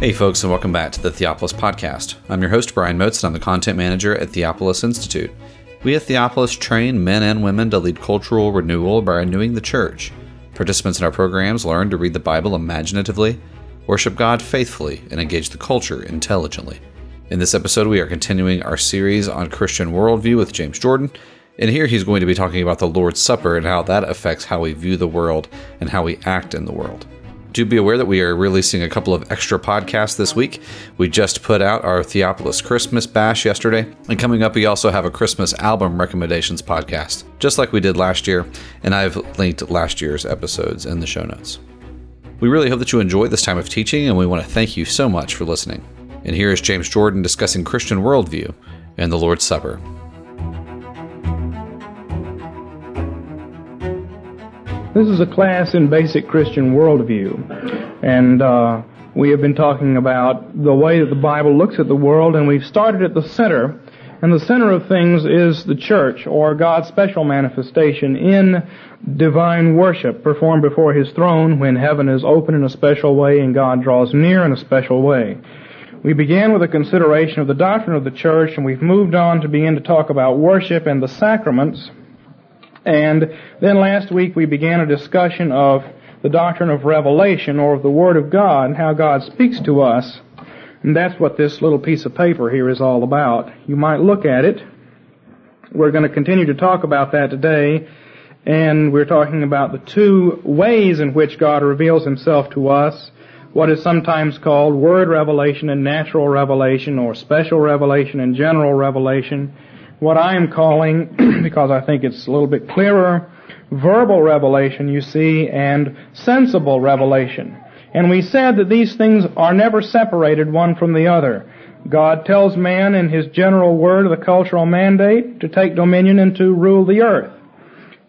Hey, folks, and welcome back to the Theopolis Podcast. I'm your host, Brian Moats, and I'm the content manager at Theopolis Institute. We at Theopolis train men and women to lead cultural renewal by renewing the church. Participants in our programs learn to read the Bible imaginatively, worship God faithfully, and engage the culture intelligently. In this episode, we are continuing our series on Christian worldview with James Jordan, and here he's going to be talking about the Lord's Supper and how that affects how we view the world and how we act in the world do be aware that we are releasing a couple of extra podcasts this week. We just put out our Theopolis Christmas Bash yesterday, and coming up, we also have a Christmas album recommendations podcast, just like we did last year, and I've linked last year's episodes in the show notes. We really hope that you enjoyed this time of teaching, and we want to thank you so much for listening. And here is James Jordan discussing Christian worldview and the Lord's Supper. This is a class in basic Christian worldview. And uh, we have been talking about the way that the Bible looks at the world, and we've started at the center. And the center of things is the church, or God's special manifestation in divine worship performed before His throne when heaven is open in a special way and God draws near in a special way. We began with a consideration of the doctrine of the church, and we've moved on to begin to talk about worship and the sacraments. And then last week we began a discussion of the doctrine of revelation or of the Word of God and how God speaks to us. And that's what this little piece of paper here is all about. You might look at it. We're going to continue to talk about that today. And we're talking about the two ways in which God reveals Himself to us. What is sometimes called word revelation and natural revelation or special revelation and general revelation what I am calling, because I think it's a little bit clearer, verbal revelation, you see, and sensible revelation. And we said that these things are never separated one from the other. God tells man in his general word of the cultural mandate to take dominion and to rule the earth.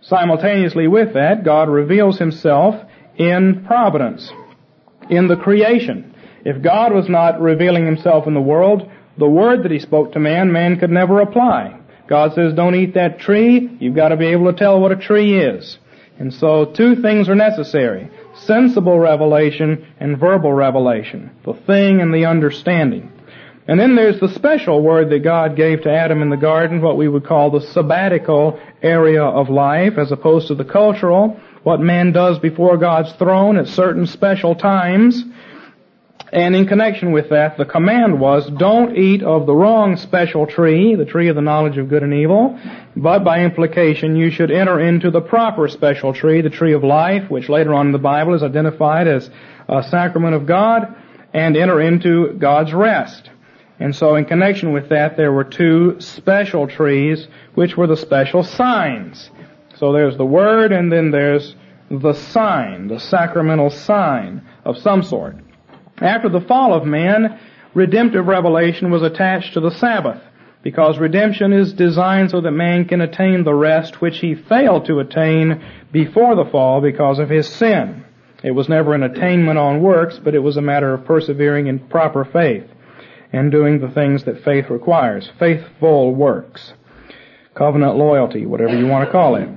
Simultaneously with that, God reveals himself in providence, in the creation. If God was not revealing himself in the world, the word that he spoke to man, man could never apply. God says, don't eat that tree. You've got to be able to tell what a tree is. And so two things are necessary. Sensible revelation and verbal revelation. The thing and the understanding. And then there's the special word that God gave to Adam in the garden, what we would call the sabbatical area of life, as opposed to the cultural, what man does before God's throne at certain special times. And in connection with that, the command was, don't eat of the wrong special tree, the tree of the knowledge of good and evil, but by implication you should enter into the proper special tree, the tree of life, which later on in the Bible is identified as a sacrament of God, and enter into God's rest. And so in connection with that, there were two special trees, which were the special signs. So there's the Word, and then there's the sign, the sacramental sign of some sort. After the fall of man, redemptive revelation was attached to the Sabbath because redemption is designed so that man can attain the rest which he failed to attain before the fall because of his sin. It was never an attainment on works, but it was a matter of persevering in proper faith and doing the things that faith requires. Faithful works. Covenant loyalty, whatever you want to call it.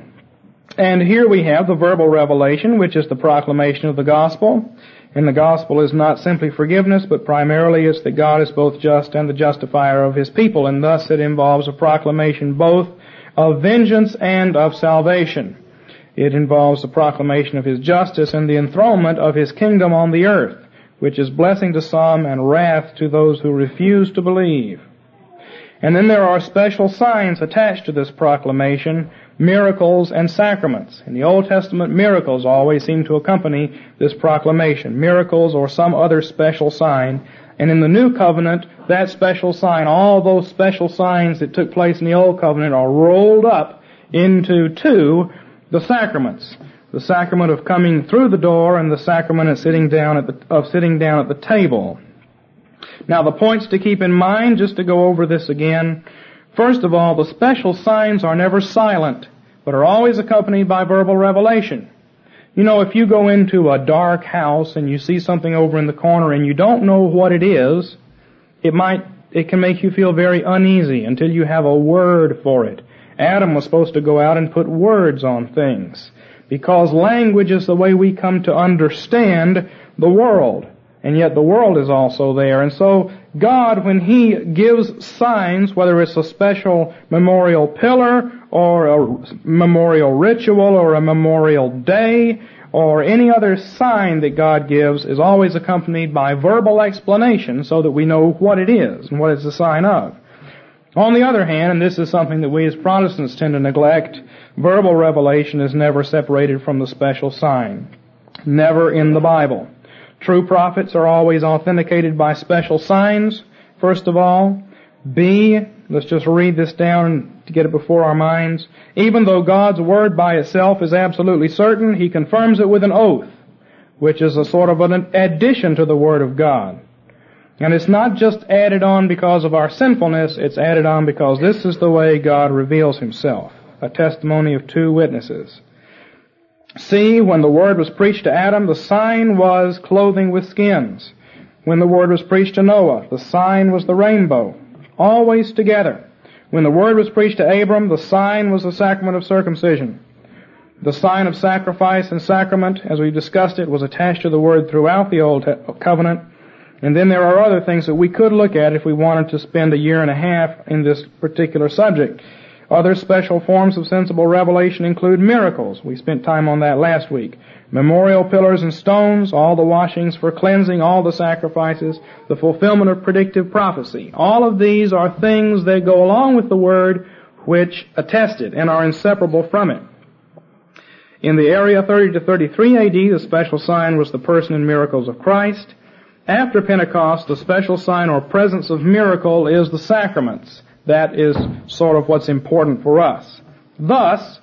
And here we have the verbal revelation, which is the proclamation of the gospel. And the gospel is not simply forgiveness, but primarily it's that God is both just and the justifier of his people, and thus it involves a proclamation both of vengeance and of salvation. It involves the proclamation of his justice and the enthronement of his kingdom on the earth, which is blessing to some and wrath to those who refuse to believe. And then there are special signs attached to this proclamation, miracles and sacraments. In the Old Testament, miracles always seem to accompany this proclamation. Miracles or some other special sign. And in the New Covenant, that special sign, all those special signs that took place in the Old Covenant are rolled up into two, the sacraments. The sacrament of coming through the door and the sacrament of sitting down at the, of sitting down at the table. Now the points to keep in mind, just to go over this again. First of all, the special signs are never silent, but are always accompanied by verbal revelation. You know, if you go into a dark house and you see something over in the corner and you don't know what it is, it might, it can make you feel very uneasy until you have a word for it. Adam was supposed to go out and put words on things because language is the way we come to understand the world. And yet the world is also there. And so God, when He gives signs, whether it's a special memorial pillar or a memorial ritual or a memorial day or any other sign that God gives is always accompanied by verbal explanation so that we know what it is and what it's a sign of. On the other hand, and this is something that we as Protestants tend to neglect, verbal revelation is never separated from the special sign. Never in the Bible. True prophets are always authenticated by special signs, first of all. B, let's just read this down to get it before our minds. Even though God's word by itself is absolutely certain, He confirms it with an oath, which is a sort of an addition to the word of God. And it's not just added on because of our sinfulness, it's added on because this is the way God reveals Himself. A testimony of two witnesses. See, when the word was preached to Adam, the sign was clothing with skins. When the word was preached to Noah, the sign was the rainbow. Always together. When the word was preached to Abram, the sign was the sacrament of circumcision. The sign of sacrifice and sacrament, as we discussed it, was attached to the word throughout the Old Covenant. And then there are other things that we could look at if we wanted to spend a year and a half in this particular subject. Other special forms of sensible revelation include miracles. We spent time on that last week. Memorial pillars and stones, all the washings for cleansing, all the sacrifices, the fulfillment of predictive prophecy. All of these are things that go along with the Word which attest it and are inseparable from it. In the area 30 to 33 AD, the special sign was the person and miracles of Christ. After Pentecost, the special sign or presence of miracle is the sacraments. That is sort of what's important for us. Thus,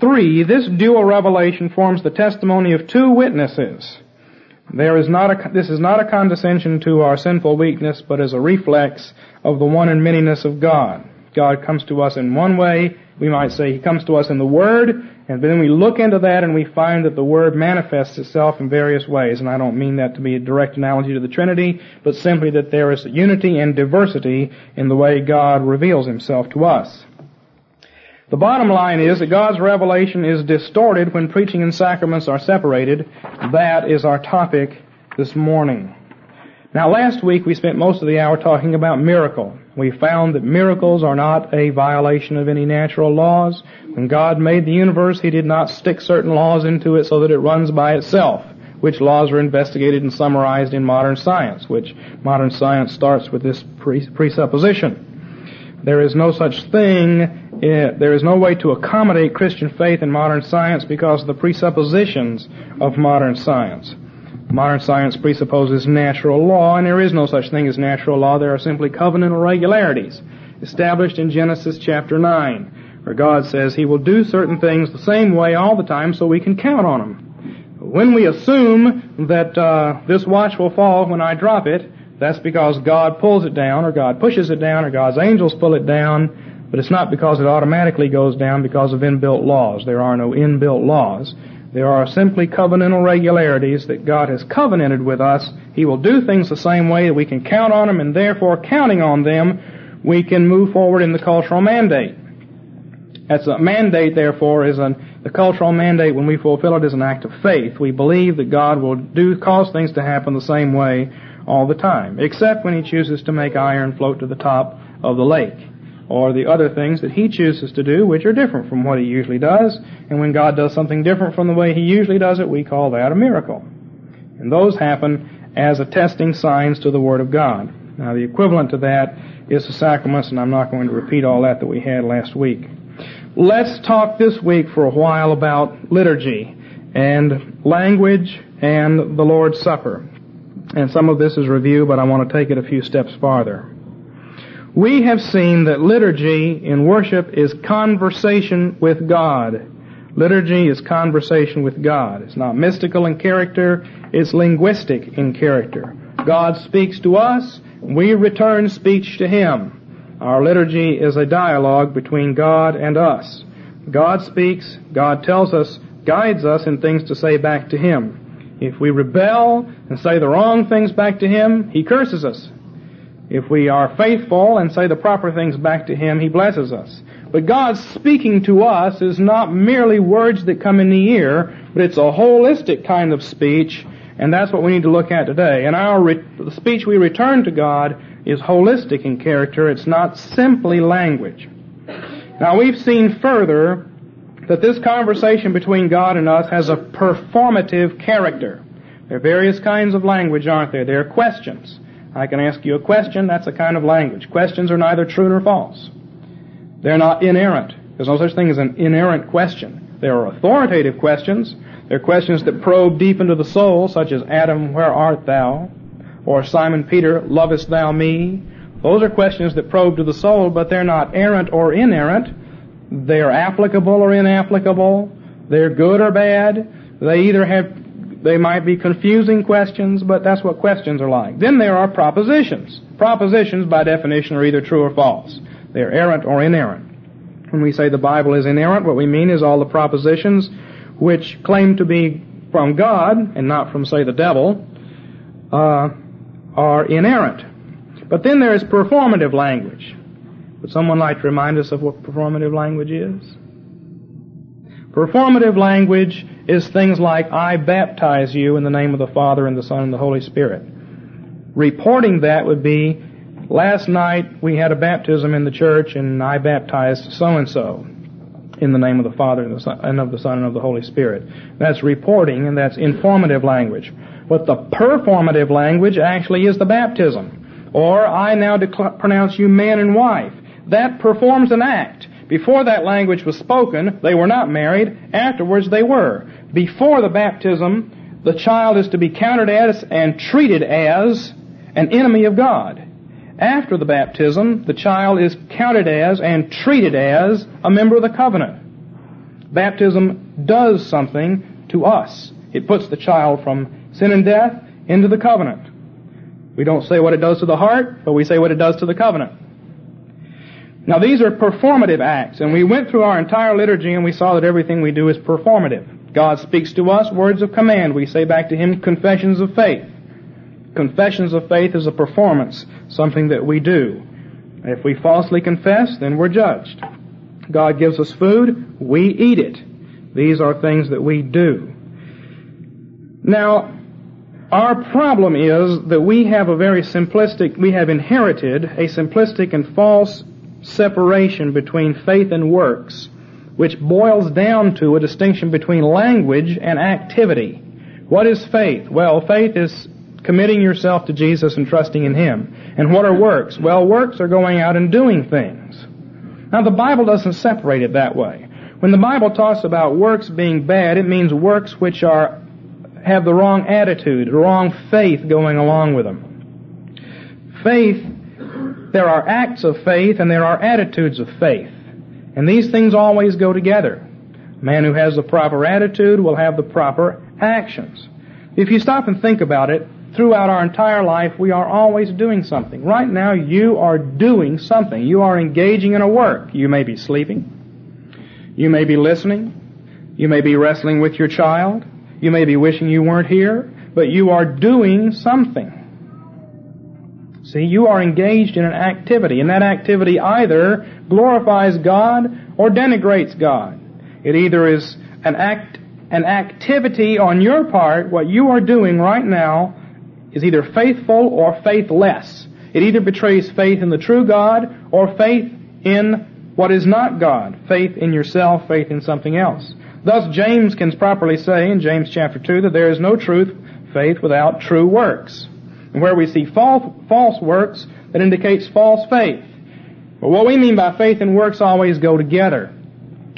three, this dual revelation forms the testimony of two witnesses. There is not a, this is not a condescension to our sinful weakness, but is a reflex of the one and manyness of God. God comes to us in one way. We might say He comes to us in the Word, and then we look into that and we find that the Word manifests itself in various ways. And I don't mean that to be a direct analogy to the Trinity, but simply that there is unity and diversity in the way God reveals Himself to us. The bottom line is that God's revelation is distorted when preaching and sacraments are separated. That is our topic this morning. Now last week we spent most of the hour talking about miracle. We found that miracles are not a violation of any natural laws. When God made the universe, He did not stick certain laws into it so that it runs by itself, which laws are investigated and summarized in modern science, which modern science starts with this presupposition. There is no such thing, eh, there is no way to accommodate Christian faith in modern science because of the presuppositions of modern science. Modern science presupposes natural law, and there is no such thing as natural law. There are simply covenantal regularities established in Genesis chapter 9, where God says He will do certain things the same way all the time so we can count on them. When we assume that uh, this watch will fall when I drop it, that's because God pulls it down, or God pushes it down, or God's angels pull it down, but it's not because it automatically goes down because of inbuilt laws. There are no inbuilt laws. There are simply covenantal regularities that God has covenanted with us. He will do things the same way that we can count on them, and therefore, counting on them, we can move forward in the cultural mandate. That's a mandate, therefore, is an, the cultural mandate when we fulfill it is an act of faith. We believe that God will do, cause things to happen the same way all the time, except when He chooses to make iron float to the top of the lake or the other things that he chooses to do, which are different from what he usually does. And when God does something different from the way he usually does it, we call that a miracle. And those happen as attesting signs to the Word of God. Now, the equivalent to that is the sacraments, and I'm not going to repeat all that that we had last week. Let's talk this week for a while about liturgy and language and the Lord's Supper. And some of this is review, but I want to take it a few steps farther. We have seen that liturgy in worship is conversation with God. Liturgy is conversation with God. It's not mystical in character, it's linguistic in character. God speaks to us, we return speech to Him. Our liturgy is a dialogue between God and us. God speaks, God tells us, guides us in things to say back to Him. If we rebel and say the wrong things back to Him, He curses us. If we are faithful and say the proper things back to Him, He blesses us. But God speaking to us is not merely words that come in the ear, but it's a holistic kind of speech, And that's what we need to look at today. And our re- the speech we return to God is holistic in character. It's not simply language. Now we've seen further that this conversation between God and us has a performative character. There are various kinds of language, aren't there? There are questions. I can ask you a question, that's a kind of language. Questions are neither true nor false. They're not inerrant. There's no such thing as an inerrant question. There are authoritative questions. They're questions that probe deep into the soul, such as Adam, where art thou? Or Simon Peter, lovest thou me? Those are questions that probe to the soul, but they're not errant or inerrant. They're applicable or inapplicable. They're good or bad. They either have, they might be confusing questions, but that's what questions are like. Then there are propositions. Propositions, by definition, are either true or false. They're errant or inerrant. When we say the Bible is inerrant, what we mean is all the propositions which claim to be from God and not from, say, the devil, uh, are inerrant. But then there is performative language. Would someone like to remind us of what performative language is? Performative language is things like, I baptize you in the name of the Father and the Son and the Holy Spirit. Reporting that would be, last night we had a baptism in the church and I baptized so and so in the name of the Father and, the Son, and of the Son and of the Holy Spirit. That's reporting and that's informative language. But the performative language actually is the baptism. Or, I now decl- pronounce you man and wife. That performs an act. Before that language was spoken, they were not married. Afterwards, they were. Before the baptism, the child is to be counted as and treated as an enemy of God. After the baptism, the child is counted as and treated as a member of the covenant. Baptism does something to us. It puts the child from sin and death into the covenant. We don't say what it does to the heart, but we say what it does to the covenant. Now these are performative acts, and we went through our entire liturgy and we saw that everything we do is performative. God speaks to us words of command. We say back to Him confessions of faith. Confessions of faith is a performance, something that we do. If we falsely confess, then we're judged. God gives us food, we eat it. These are things that we do. Now, our problem is that we have a very simplistic, we have inherited a simplistic and false separation between faith and works, which boils down to a distinction between language and activity. What is faith? Well, faith is committing yourself to Jesus and trusting in Him. And what are works? Well, works are going out and doing things. Now, the Bible doesn't separate it that way. When the Bible talks about works being bad, it means works which are have the wrong attitude, the wrong faith going along with them. Faith, there are acts of faith and there are attitudes of faith. And these things always go together. A man who has the proper attitude will have the proper actions. If you stop and think about it, throughout our entire life, we are always doing something. Right now, you are doing something. You are engaging in a work. You may be sleeping. You may be listening. You may be wrestling with your child. You may be wishing you weren't here, but you are doing something. See, you are engaged in an activity, and that activity either glorifies God or denigrates God. It either is an act, an activity on your part, what you are doing right now is either faithful or faithless. It either betrays faith in the true God or faith in what is not God. Faith in yourself, faith in something else. Thus James can properly say in James chapter 2 that there is no truth, faith without true works. And where we see false, false works, that indicates false faith. But what we mean by faith and works always go together.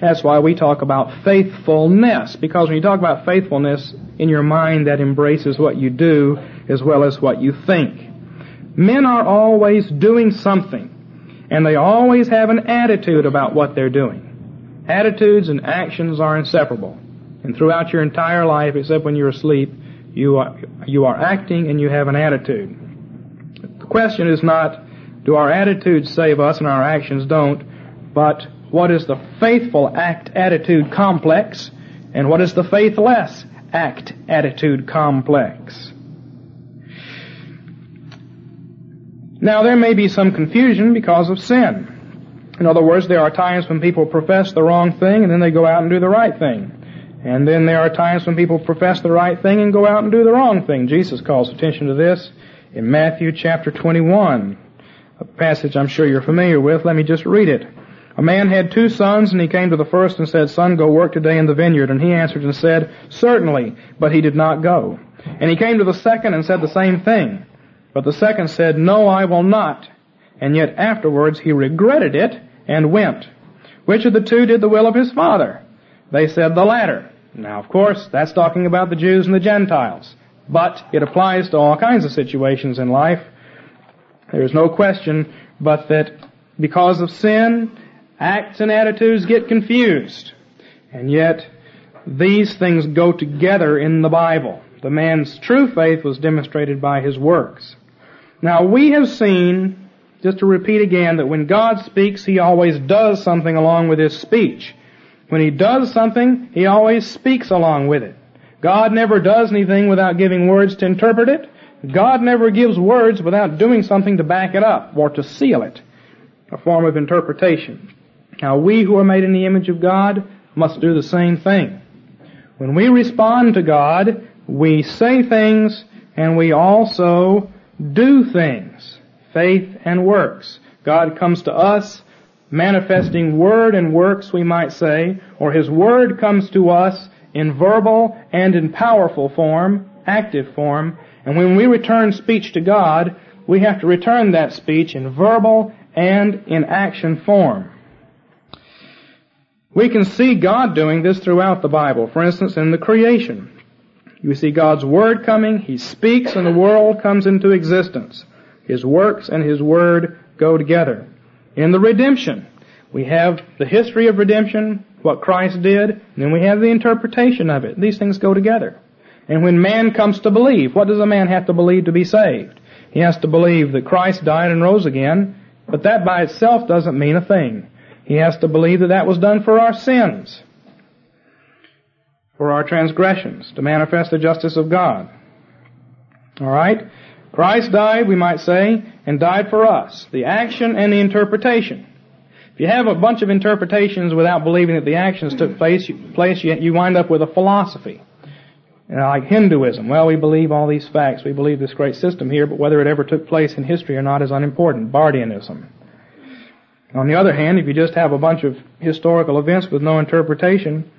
That's why we talk about faithfulness, because when you talk about faithfulness, in your mind that embraces what you do as well as what you think. Men are always doing something, and they always have an attitude about what they're doing. Attitudes and actions are inseparable. And throughout your entire life, except when you're asleep, you are, you are acting and you have an attitude. The question is not, do our attitudes save us and our actions don't, but what is the faithful act attitude complex and what is the faithless act attitude complex? Now there may be some confusion because of sin. In other words, there are times when people profess the wrong thing and then they go out and do the right thing. And then there are times when people profess the right thing and go out and do the wrong thing. Jesus calls attention to this in Matthew chapter 21, a passage I'm sure you're familiar with. Let me just read it. A man had two sons, and he came to the first and said, Son, go work today in the vineyard. And he answered and said, Certainly, but he did not go. And he came to the second and said the same thing. But the second said, No, I will not. And yet afterwards he regretted it and went. Which of the two did the will of his father? They said the latter. Now, of course, that's talking about the Jews and the Gentiles. But it applies to all kinds of situations in life. There is no question but that because of sin, acts and attitudes get confused. And yet, these things go together in the Bible. The man's true faith was demonstrated by his works. Now, we have seen, just to repeat again, that when God speaks, He always does something along with His speech. When He does something, He always speaks along with it. God never does anything without giving words to interpret it. God never gives words without doing something to back it up or to seal it. A form of interpretation. Now we who are made in the image of God must do the same thing. When we respond to God, we say things and we also do things. Faith and works. God comes to us manifesting word and works, we might say, or His word comes to us in verbal and in powerful form, active form, and when we return speech to God, we have to return that speech in verbal and in action form. We can see God doing this throughout the Bible. For instance, in the creation. You see God's Word coming, He speaks and the world comes into existence. His works and His Word go together. In the redemption, we have the history of redemption, what Christ did, and then we have the interpretation of it. These things go together. And when man comes to believe, what does a man have to believe to be saved? He has to believe that Christ died and rose again, but that by itself doesn't mean a thing. He has to believe that that was done for our sins, for our transgressions, to manifest the justice of God. Alright? Christ died, we might say, and died for us. The action and the interpretation. If you have a bunch of interpretations without believing that the actions took place, you, place, you wind up with a philosophy. You know, like Hinduism. Well, we believe all these facts. We believe this great system here, but whether it ever took place in history or not is unimportant. Barthianism. On the other hand, if you just have a bunch of historical events with no interpretation,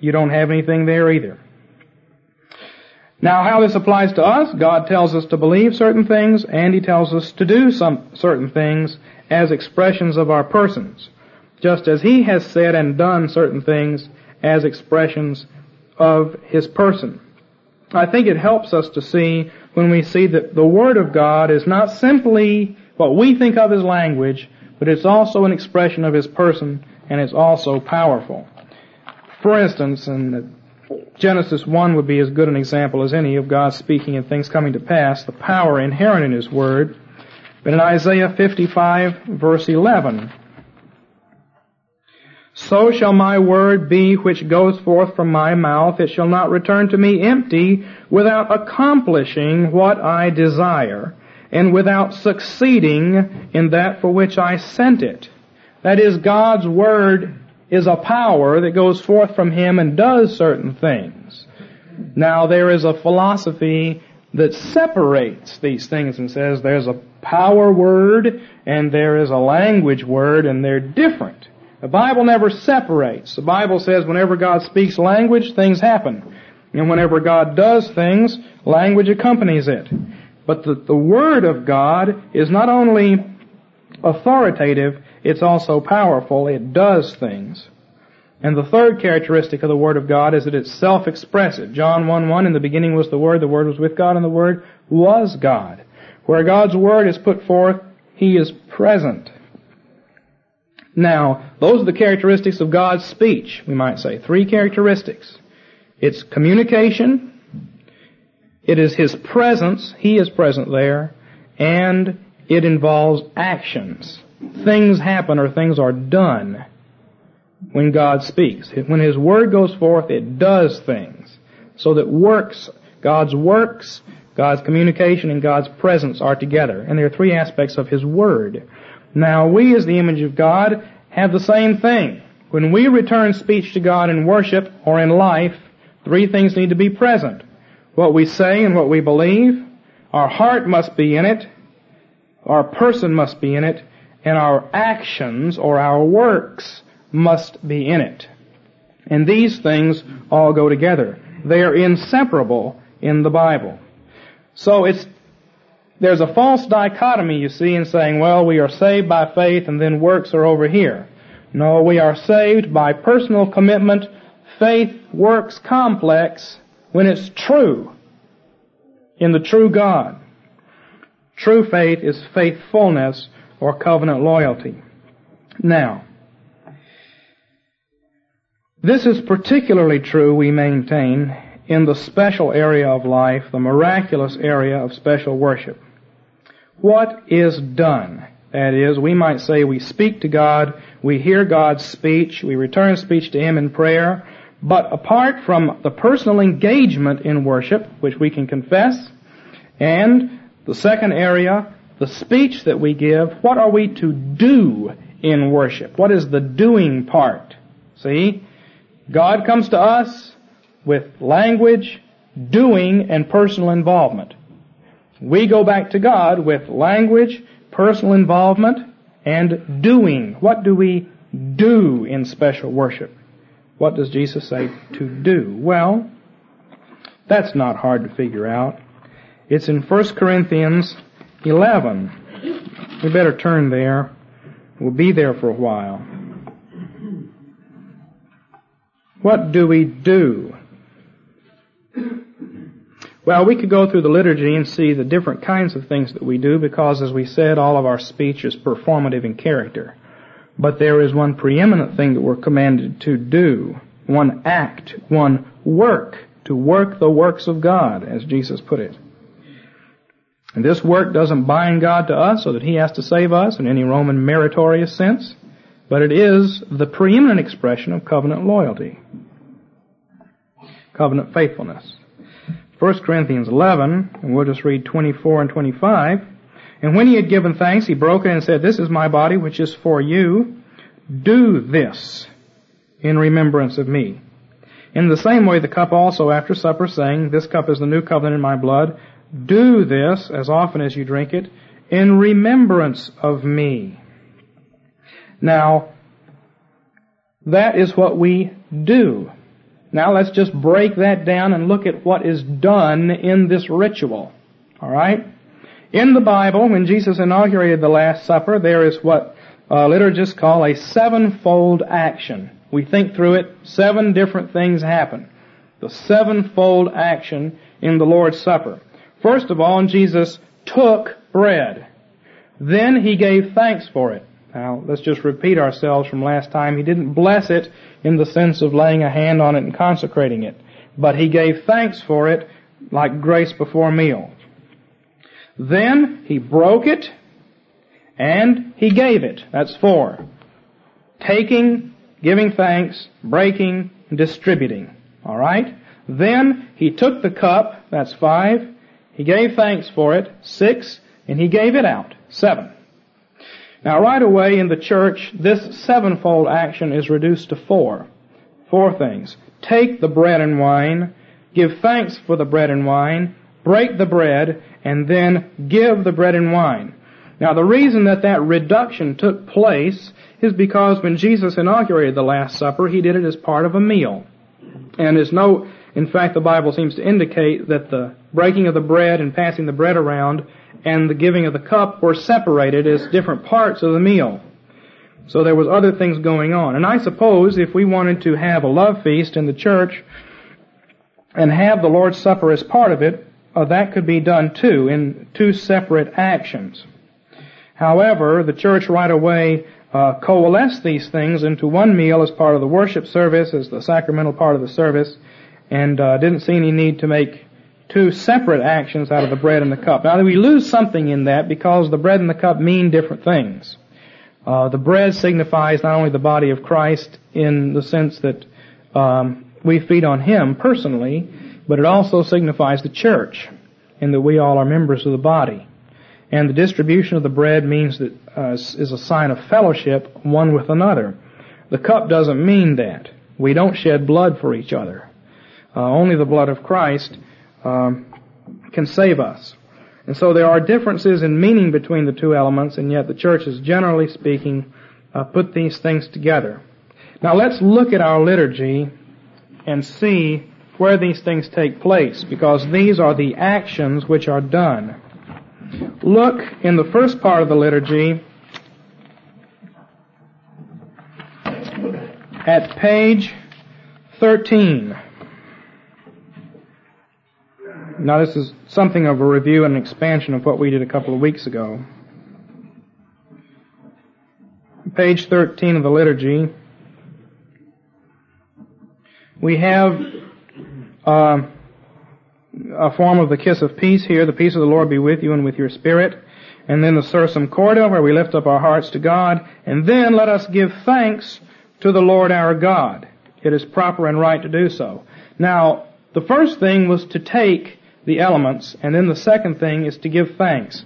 you don't have anything there either. Now, how this applies to us, God tells us to believe certain things, and He tells us to do some certain things as expressions of our persons, just as He has said and done certain things as expressions of His person. I think it helps us to see when we see that the Word of God is not simply what we think of as language, but it's also an expression of His person, and it's also powerful. For instance, in Genesis 1 would be as good an example as any of God speaking and things coming to pass, the power inherent in His Word. But in Isaiah 55 verse 11, so shall my word be which goes forth from my mouth. It shall not return to me empty without accomplishing what I desire and without succeeding in that for which I sent it. That is, God's Word is a power that goes forth from Him and does certain things. Now there is a philosophy that separates these things and says there's a power word and there is a language word and they're different. The Bible never separates. The Bible says whenever God speaks language, things happen. And whenever God does things, language accompanies it. But the, the Word of God is not only authoritative, it's also powerful. It does things. And the third characteristic of the Word of God is that it's self-expressive. John 1 1, in the beginning was the Word, the Word was with God, and the Word was God. Where God's Word is put forth, He is present. Now, those are the characteristics of God's speech, we might say. Three characteristics. It's communication, it is His presence, He is present there, and it involves actions. Things happen or things are done when God speaks. When His Word goes forth, it does things. So that works, God's works, God's communication, and God's presence are together. And there are three aspects of His Word. Now, we as the image of God have the same thing. When we return speech to God in worship or in life, three things need to be present. What we say and what we believe, our heart must be in it, our person must be in it, and our actions or our works must be in it. And these things all go together. They are inseparable in the Bible. So it's, there's a false dichotomy, you see, in saying, well, we are saved by faith and then works are over here. No, we are saved by personal commitment, faith, works complex, when it's true, in the true God. True faith is faithfulness or covenant loyalty. Now, this is particularly true, we maintain, in the special area of life, the miraculous area of special worship. What is done? That is, we might say we speak to God, we hear God's speech, we return speech to Him in prayer, but apart from the personal engagement in worship, which we can confess, and the second area, the speech that we give, what are we to do in worship? What is the doing part? See? God comes to us with language, doing, and personal involvement. We go back to God with language, personal involvement, and doing. What do we do in special worship? What does Jesus say to do? Well, that's not hard to figure out. It's in 1 Corinthians 11. We better turn there. We'll be there for a while. What do we do? Well, we could go through the liturgy and see the different kinds of things that we do because, as we said, all of our speech is performative in character. But there is one preeminent thing that we're commanded to do, one act, one work, to work the works of God, as Jesus put it. And this work doesn't bind God to us so that He has to save us in any Roman meritorious sense, but it is the preeminent expression of covenant loyalty, covenant faithfulness. 1 Corinthians 11, and we'll just read 24 and 25. And when he had given thanks, he broke it and said, This is my body, which is for you. Do this in remembrance of me. In the same way, the cup also after supper, saying, This cup is the new covenant in my blood. Do this as often as you drink it in remembrance of me. Now, that is what we do. Now let's just break that down and look at what is done in this ritual. Alright? In the Bible, when Jesus inaugurated the Last Supper, there is what uh, liturgists call a sevenfold action. We think through it, seven different things happen. The sevenfold action in the Lord's Supper. First of all, Jesus took bread. Then he gave thanks for it. Now, let's just repeat ourselves from last time. He didn't bless it in the sense of laying a hand on it and consecrating it, but he gave thanks for it like grace before meal. Then he broke it and he gave it. That's four. Taking, giving thanks, breaking, distributing. Alright? Then he took the cup, that's five, he gave thanks for it, six, and he gave it out, seven. Now right away in the church, this sevenfold action is reduced to four. Four things. Take the bread and wine, give thanks for the bread and wine, break the bread, and then give the bread and wine. Now the reason that that reduction took place is because when Jesus inaugurated the Last Supper, he did it as part of a meal. And there's no in fact, the Bible seems to indicate that the breaking of the bread and passing the bread around and the giving of the cup were separated as different parts of the meal. So there was other things going on. And I suppose if we wanted to have a love feast in the church and have the Lord's Supper as part of it, uh, that could be done too in two separate actions. However, the church right away uh, coalesced these things into one meal as part of the worship service, as the sacramental part of the service, and uh, didn't see any need to make two separate actions out of the bread and the cup. Now we lose something in that because the bread and the cup mean different things. Uh, the bread signifies not only the body of Christ in the sense that um, we feed on Him personally, but it also signifies the church, and that we all are members of the body. And the distribution of the bread means that uh, is a sign of fellowship one with another. The cup doesn't mean that. We don't shed blood for each other. Uh, only the blood of Christ um, can save us. And so there are differences in meaning between the two elements, and yet the church is generally speaking uh, put these things together. Now let's look at our liturgy and see where these things take place, because these are the actions which are done. Look in the first part of the liturgy at page 13. Now this is something of a review and an expansion of what we did a couple of weeks ago. Page 13 of the liturgy, we have uh, a form of the kiss of peace here. The peace of the Lord be with you and with your spirit. And then the sursum corda, where we lift up our hearts to God. And then let us give thanks to the Lord our God. It is proper and right to do so. Now, the first thing was to take the elements, and then the second thing is to give thanks.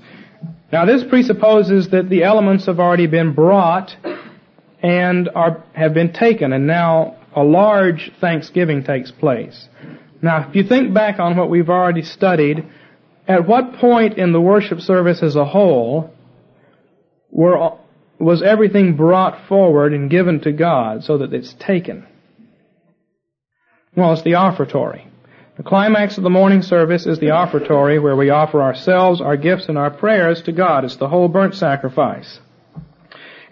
Now this presupposes that the elements have already been brought and are, have been taken, and now a large thanksgiving takes place. Now, if you think back on what we've already studied, at what point in the worship service as a whole were, was everything brought forward and given to God so that it's taken? Well, it's the offertory. The climax of the morning service is the offertory where we offer ourselves, our gifts, and our prayers to God. It's the whole burnt sacrifice.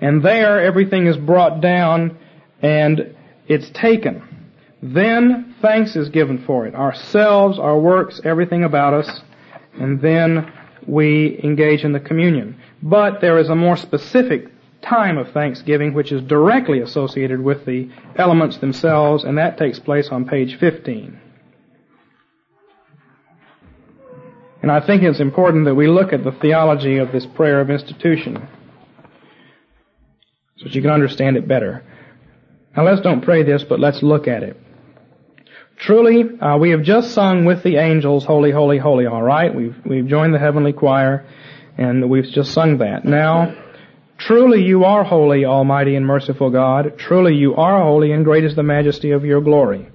And there everything is brought down and it's taken. Then thanks is given for it. Ourselves, our works, everything about us. And then we engage in the communion. But there is a more specific time of thanksgiving which is directly associated with the elements themselves, and that takes place on page 15. And I think it's important that we look at the theology of this prayer of institution so that you can understand it better. Now let's don't pray this, but let's look at it. Truly, uh, we have just sung with the angels, Holy, Holy, Holy, alright? We've, we've joined the heavenly choir, and we've just sung that. Now, truly you are holy, almighty and merciful God. Truly you are holy, and great is the majesty of your glory.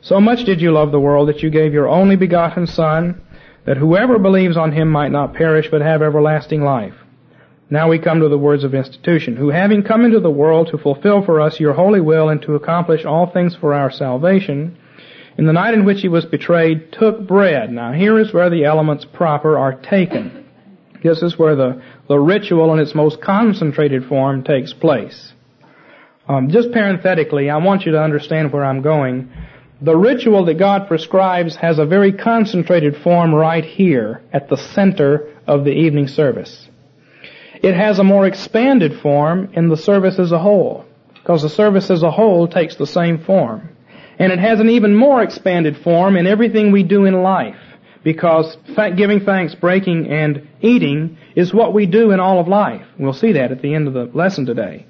So much did you love the world that you gave your only begotten Son, that whoever believes on him might not perish but have everlasting life. Now we come to the words of institution, who having come into the world to fulfill for us your holy will and to accomplish all things for our salvation, in the night in which he was betrayed, took bread. Now here is where the elements proper are taken. This is where the, the ritual in its most concentrated form takes place. Um, just parenthetically, I want you to understand where I'm going. The ritual that God prescribes has a very concentrated form right here at the center of the evening service. It has a more expanded form in the service as a whole, because the service as a whole takes the same form. And it has an even more expanded form in everything we do in life, because giving thanks, breaking, and eating is what we do in all of life. We'll see that at the end of the lesson today.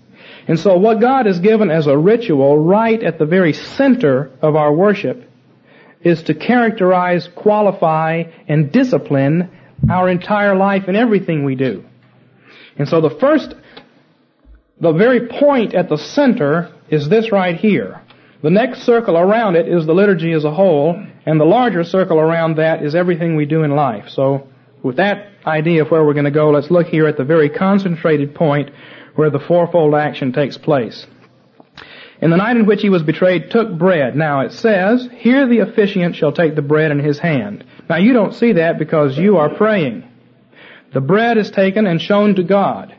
And so what God has given as a ritual right at the very center of our worship is to characterize, qualify, and discipline our entire life and everything we do. And so the first, the very point at the center is this right here. The next circle around it is the liturgy as a whole, and the larger circle around that is everything we do in life. So with that idea of where we're going to go, let's look here at the very concentrated point where the fourfold action takes place. In the night in which he was betrayed, took bread. Now it says, here the officiant shall take the bread in his hand. Now you don't see that because you are praying. The bread is taken and shown to God.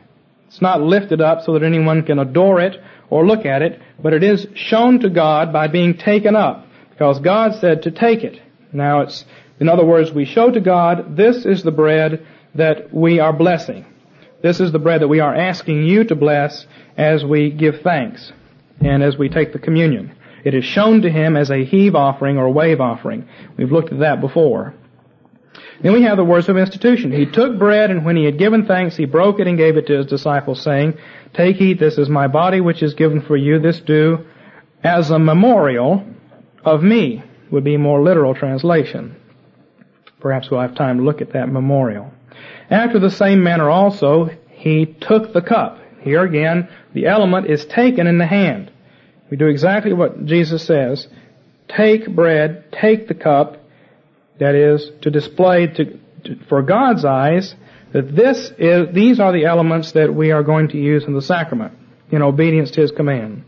It's not lifted up so that anyone can adore it or look at it, but it is shown to God by being taken up because God said to take it. Now it's, in other words, we show to God, this is the bread that we are blessing. This is the bread that we are asking you to bless as we give thanks and as we take the communion. It is shown to him as a heave offering or wave offering. We've looked at that before. Then we have the words of institution. He took bread and when he had given thanks, he broke it and gave it to his disciples saying, Take, eat, this is my body which is given for you. This do as a memorial of me would be more literal translation. Perhaps we'll have time to look at that memorial. After the same manner also, he took the cup. Here again, the element is taken in the hand. We do exactly what Jesus says. Take bread, take the cup, that is, to display to, to, for God's eyes that this is, these are the elements that we are going to use in the sacrament, in obedience to His command.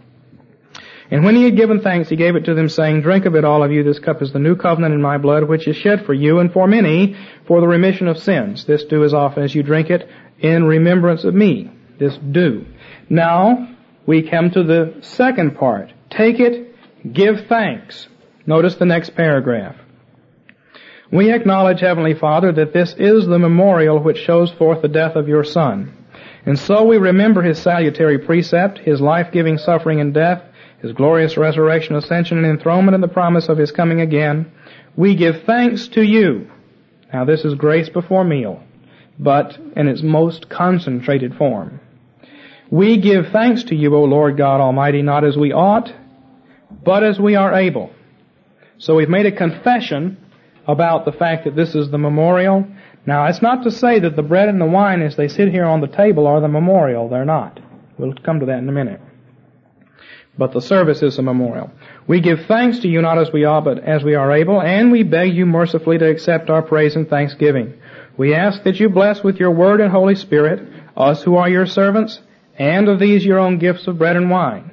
And when he had given thanks, he gave it to them, saying, Drink of it, all of you. This cup is the new covenant in my blood, which is shed for you and for many for the remission of sins. This do as often as you drink it in remembrance of me. This do. Now, we come to the second part. Take it, give thanks. Notice the next paragraph. We acknowledge, Heavenly Father, that this is the memorial which shows forth the death of your Son. And so we remember His salutary precept, His life-giving suffering and death, His glorious resurrection, ascension, and enthronement, and the promise of His coming again. We give thanks to you. Now this is grace before meal, but in its most concentrated form. We give thanks to you, O Lord God Almighty, not as we ought, but as we are able. So we've made a confession about the fact that this is the memorial. Now, it's not to say that the bread and the wine as they sit here on the table are the memorial. They're not. We'll come to that in a minute. But the service is a memorial. We give thanks to you not as we are, but as we are able, and we beg you mercifully to accept our praise and thanksgiving. We ask that you bless with your word and Holy Spirit us who are your servants, and of these your own gifts of bread and wine.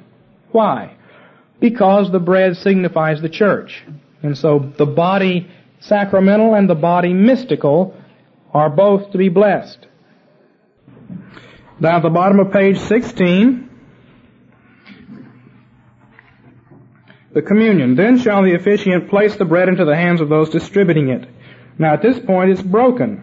Why? Because the bread signifies the church. And so the body sacramental and the body mystical are both to be blessed. Down at the bottom of page 16, the communion. Then shall the officiant place the bread into the hands of those distributing it. Now at this point it's broken.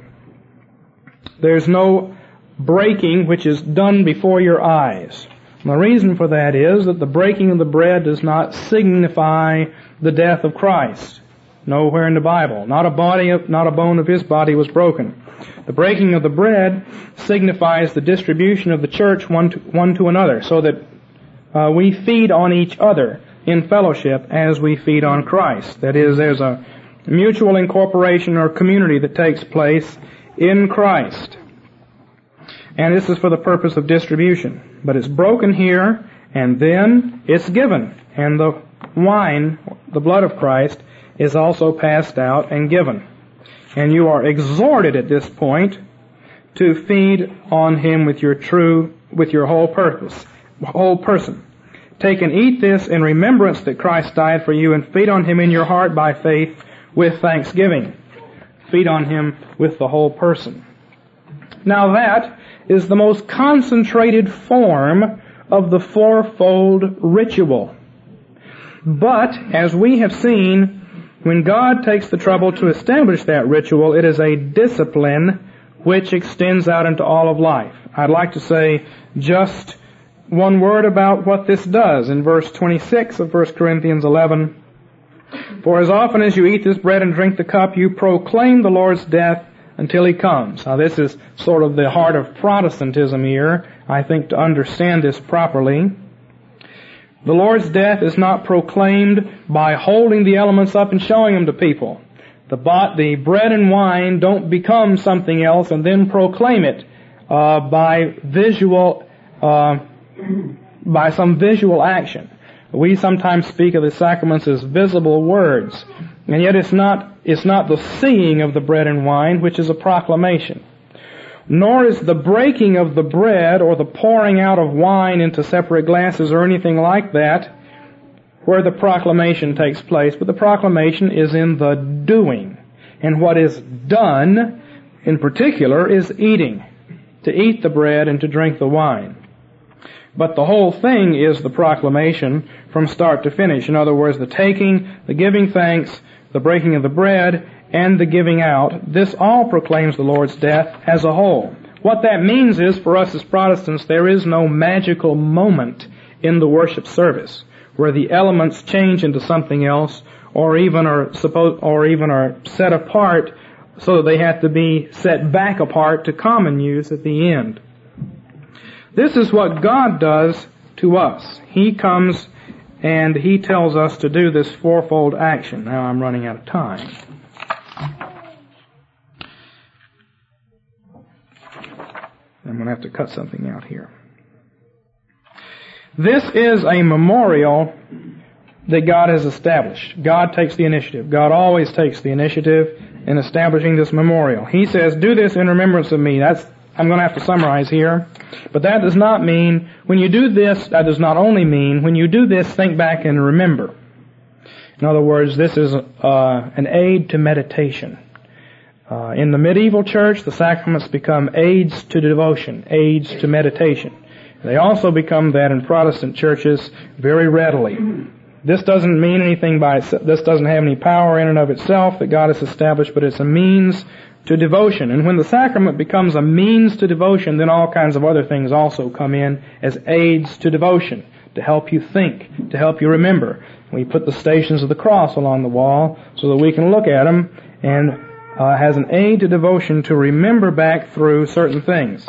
There's no breaking which is done before your eyes. And the reason for that is that the breaking of the bread does not signify the death of Christ. Nowhere in the Bible. Not a body of, not a bone of his body was broken. The breaking of the bread signifies the distribution of the church one to, one to another, so that uh, we feed on each other in fellowship as we feed on Christ. That is, there's a mutual incorporation or community that takes place in Christ. And this is for the purpose of distribution. But it's broken here, and then it's given. And the wine, the blood of Christ, is also passed out and given. And you are exhorted at this point to feed on him with your true, with your whole purpose, whole person. Take and eat this in remembrance that Christ died for you and feed on him in your heart by faith with thanksgiving. Feed on him with the whole person. Now that is the most concentrated form of the fourfold ritual. But, as we have seen, when God takes the trouble to establish that ritual, it is a discipline which extends out into all of life. I'd like to say just one word about what this does in verse 26 of 1 Corinthians 11. For as often as you eat this bread and drink the cup, you proclaim the Lord's death until he comes. Now this is sort of the heart of Protestantism here, I think, to understand this properly. The Lord's death is not proclaimed by holding the elements up and showing them to people. The, the bread and wine don't become something else and then proclaim it uh, by visual, uh, by some visual action. We sometimes speak of the sacraments as visible words, and yet it's not it's not the seeing of the bread and wine which is a proclamation nor is the breaking of the bread or the pouring out of wine into separate glasses or anything like that where the proclamation takes place, but the proclamation is in the doing. And what is done, in particular, is eating. To eat the bread and to drink the wine. But the whole thing is the proclamation from start to finish. In other words, the taking, the giving thanks, the breaking of the bread, and the giving out, this all proclaims the Lord's death as a whole. What that means is, for us as Protestants, there is no magical moment in the worship service where the elements change into something else or even are supposed, or even are set apart so that they have to be set back apart to common use at the end. This is what God does to us. He comes and He tells us to do this fourfold action. Now I'm running out of time. I'm going to have to cut something out here. This is a memorial that God has established. God takes the initiative. God always takes the initiative in establishing this memorial. He says, do this in remembrance of me. That's, I'm going to have to summarize here. But that does not mean, when you do this, that does not only mean, when you do this, think back and remember. In other words, this is uh, an aid to meditation. Uh, in the medieval church, the sacraments become aids to devotion, aids to meditation. They also become that in Protestant churches very readily. This doesn't mean anything by itself. This doesn't have any power in and of itself that God has established, but it's a means to devotion. And when the sacrament becomes a means to devotion, then all kinds of other things also come in as aids to devotion, to help you think, to help you remember. We put the stations of the cross along the wall so that we can look at them and uh, has an aid to devotion to remember back through certain things.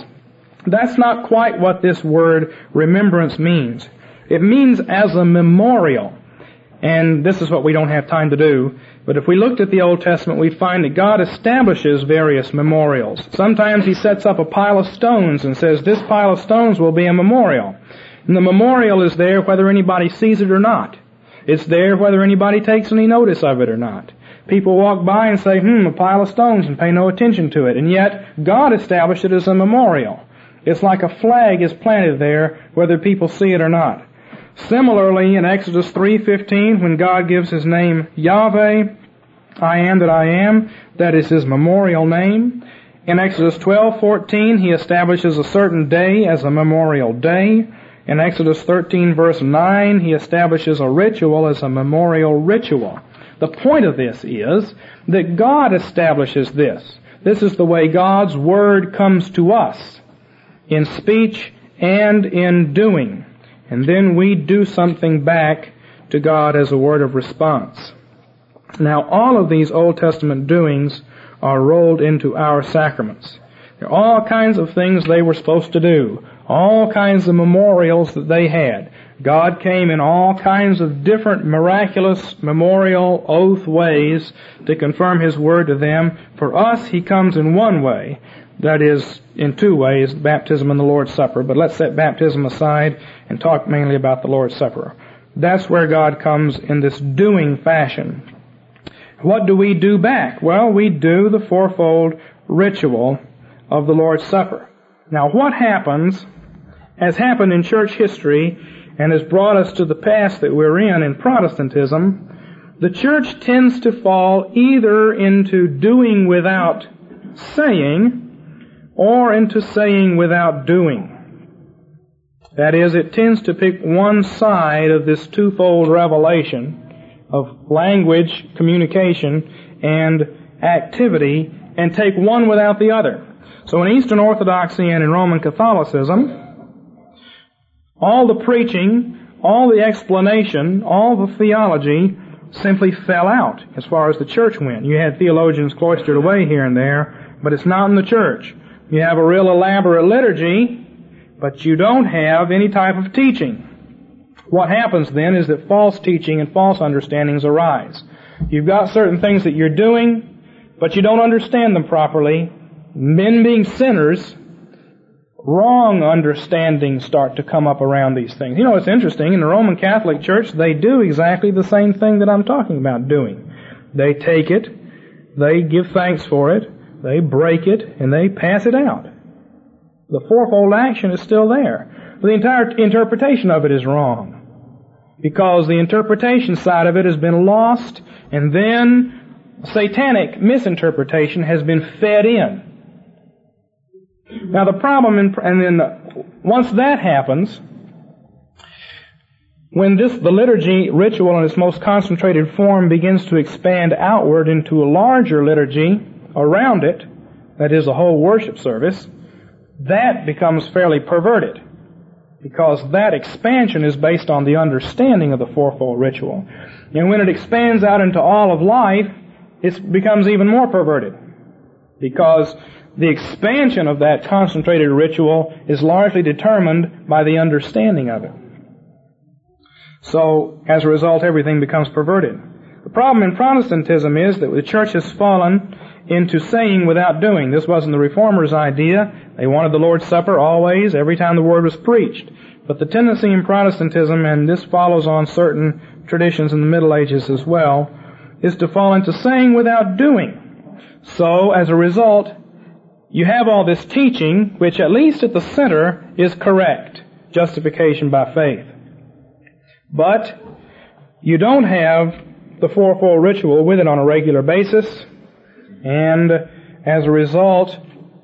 That's not quite what this word remembrance means. It means as a memorial. And this is what we don't have time to do. But if we looked at the Old Testament, we find that God establishes various memorials. Sometimes He sets up a pile of stones and says, this pile of stones will be a memorial. And the memorial is there whether anybody sees it or not. It's there whether anybody takes any notice of it or not. People walk by and say, hmm, a pile of stones and pay no attention to it. And yet, God established it as a memorial. It's like a flag is planted there whether people see it or not. Similarly, in Exodus 3:15, when God gives his name Yahweh, I am that I am, that is his memorial name. In Exodus 12:14, he establishes a certain day as a memorial day. In Exodus 13 verse 9, he establishes a ritual as a memorial ritual. The point of this is that God establishes this. This is the way God's Word comes to us in speech and in doing and then we do something back to God as a word of response. Now, all of these Old Testament doings are rolled into our sacraments. There are all kinds of things they were supposed to do, all kinds of memorials that they had. God came in all kinds of different miraculous memorial oath ways to confirm His word to them. For us, He comes in one way. That is, in two ways, baptism and the Lord's Supper. But let's set baptism aside and talk mainly about the Lord's Supper. That's where God comes in this doing fashion. What do we do back? Well, we do the fourfold ritual of the Lord's Supper. Now, what happens, has happened in church history, and has brought us to the pass that we're in in Protestantism, the church tends to fall either into doing without saying, or into saying without doing. That is, it tends to pick one side of this twofold revelation of language, communication, and activity and take one without the other. So in Eastern Orthodoxy and in Roman Catholicism, all the preaching, all the explanation, all the theology simply fell out as far as the church went. You had theologians cloistered away here and there, but it's not in the church. You have a real elaborate liturgy, but you don't have any type of teaching. What happens then is that false teaching and false understandings arise. You've got certain things that you're doing, but you don't understand them properly. Men being sinners, wrong understandings start to come up around these things. You know, it's interesting. In the Roman Catholic Church, they do exactly the same thing that I'm talking about doing. They take it, they give thanks for it, they break it and they pass it out. The fourfold action is still there. But the entire interpretation of it is wrong. Because the interpretation side of it has been lost and then satanic misinterpretation has been fed in. Now the problem, in, and then once that happens, when this, the liturgy ritual in its most concentrated form begins to expand outward into a larger liturgy, around it, that is the whole worship service, that becomes fairly perverted. Because that expansion is based on the understanding of the fourfold ritual. And when it expands out into all of life, it becomes even more perverted. Because the expansion of that concentrated ritual is largely determined by the understanding of it. So, as a result, everything becomes perverted. The problem in Protestantism is that the church has fallen into saying without doing. This wasn't the reformers' idea. They wanted the Lord's Supper always, every time the Word was preached. But the tendency in Protestantism, and this follows on certain traditions in the Middle Ages as well, is to fall into saying without doing. So, as a result, you have all this teaching, which at least at the center is correct. Justification by faith. But, you don't have the fourfold ritual with it on a regular basis, and as a result,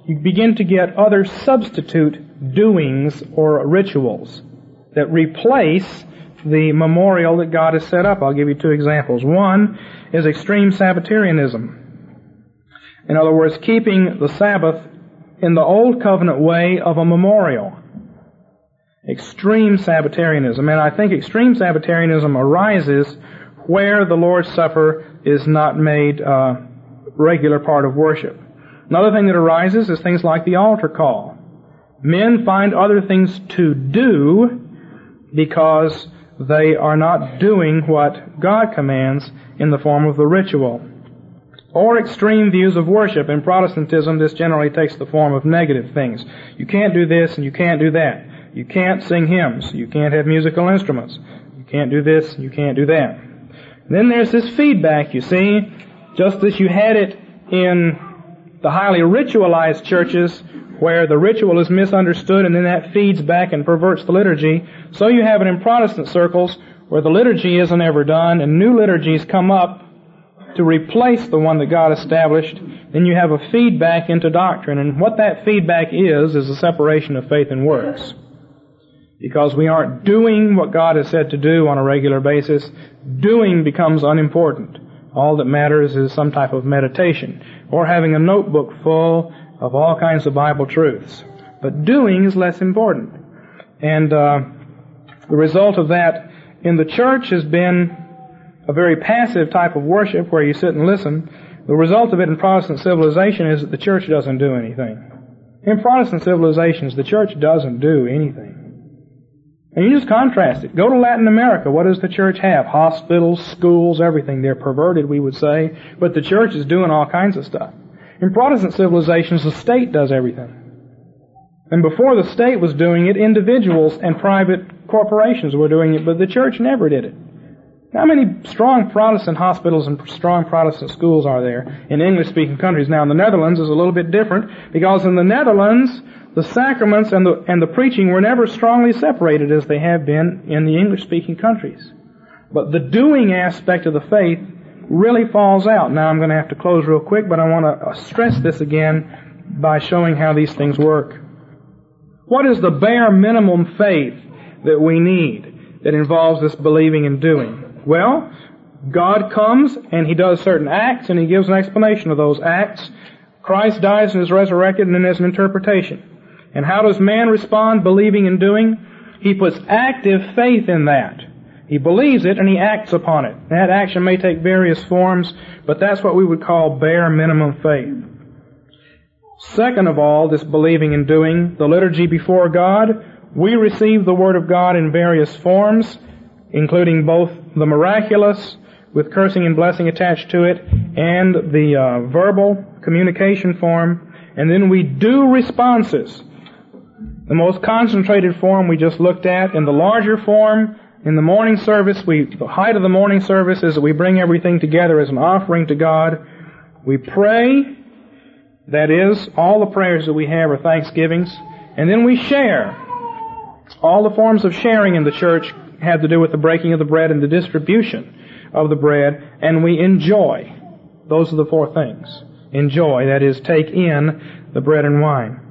you begin to get other substitute doings or rituals that replace the memorial that God has set up. I'll give you two examples. One is extreme Sabbatarianism. In other words, keeping the Sabbath in the Old Covenant way of a memorial. Extreme Sabbatarianism. And I think extreme Sabbatarianism arises where the Lord's Supper is not made a regular part of worship. Another thing that arises is things like the altar call. Men find other things to do because they are not doing what God commands in the form of the ritual. Or extreme views of worship. In Protestantism, this generally takes the form of negative things. You can't do this and you can't do that. You can't sing hymns. You can't have musical instruments. You can't do this you can't do that. then there's this feedback, you see, just as you had it in the highly ritualized churches where the ritual is misunderstood and then that feeds back and perverts the liturgy. So you have it in Protestant circles where the liturgy isn't ever done and new liturgies come up to replace the one that God established. Then you have a feedback into doctrine and what that feedback is is a separation of faith and works. Because we aren't doing what God has said to do on a regular basis, doing becomes unimportant. All that matters is some type of meditation or having a notebook full of all kinds of Bible truths. But doing is less important. And uh, the result of that in the church has been a very passive type of worship where you sit and listen. The result of it in Protestant civilization is that the church doesn't do anything. In Protestant civilizations, the church doesn't do anything. And you just contrast it. Go to Latin America. What does the church have? Hospitals, schools, everything. They're perverted, we would say. But the church is doing all kinds of stuff. In Protestant civilizations, the state does everything. And before the state was doing it, individuals and private corporations were doing it, but the church never did it. How many strong Protestant hospitals and strong Protestant schools are there in English speaking countries? Now in the Netherlands is a little bit different because in the Netherlands, the sacraments and the, and the preaching were never strongly separated as they have been in the English speaking countries. But the doing aspect of the faith really falls out. Now I'm going to have to close real quick, but I want to uh, stress this again by showing how these things work. What is the bare minimum faith that we need that involves this believing and doing? Well, God comes and He does certain acts and He gives an explanation of those acts. Christ dies and is resurrected and then there's an interpretation. And how does man respond believing and doing? He puts active faith in that. He believes it and he acts upon it. That action may take various forms, but that's what we would call bare minimum faith. Second of all, this believing and doing, the liturgy before God, we receive the Word of God in various forms, including both the miraculous, with cursing and blessing attached to it, and the uh, verbal communication form, and then we do responses. The most concentrated form we just looked at, in the larger form, in the morning service, we, the height of the morning service is that we bring everything together as an offering to God. We pray, that is, all the prayers that we have are thanksgivings, and then we share. All the forms of sharing in the church have to do with the breaking of the bread and the distribution of the bread, and we enjoy. Those are the four things. Enjoy, that is, take in the bread and wine.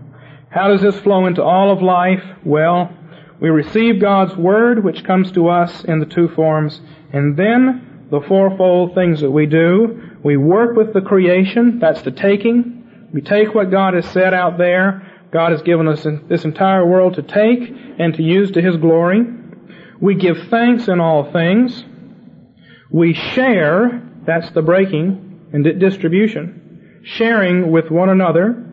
How does this flow into all of life? Well, we receive God's Word, which comes to us in the two forms, and then the fourfold things that we do. We work with the creation, that's the taking. We take what God has said out there. God has given us this entire world to take and to use to His glory. We give thanks in all things. We share, that's the breaking and distribution, sharing with one another.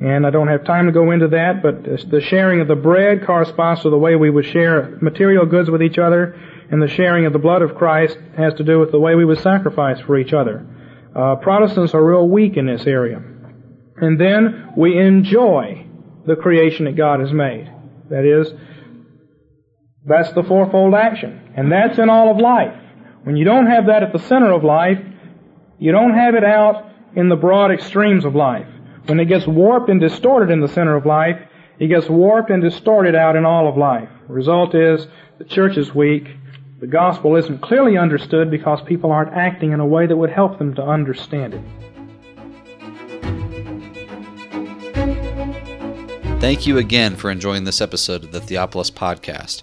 And I don't have time to go into that, but the sharing of the bread corresponds to the way we would share material goods with each other, and the sharing of the blood of Christ has to do with the way we would sacrifice for each other. Uh, Protestants are real weak in this area. And then we enjoy the creation that God has made. That is, That's the fourfold action. And that's in all of life. When you don't have that at the center of life, you don't have it out in the broad extremes of life. When it gets warped and distorted in the center of life, it gets warped and distorted out in all of life. The result is the church is weak. The gospel isn't clearly understood because people aren't acting in a way that would help them to understand it. Thank you again for enjoying this episode of the Theopolis Podcast.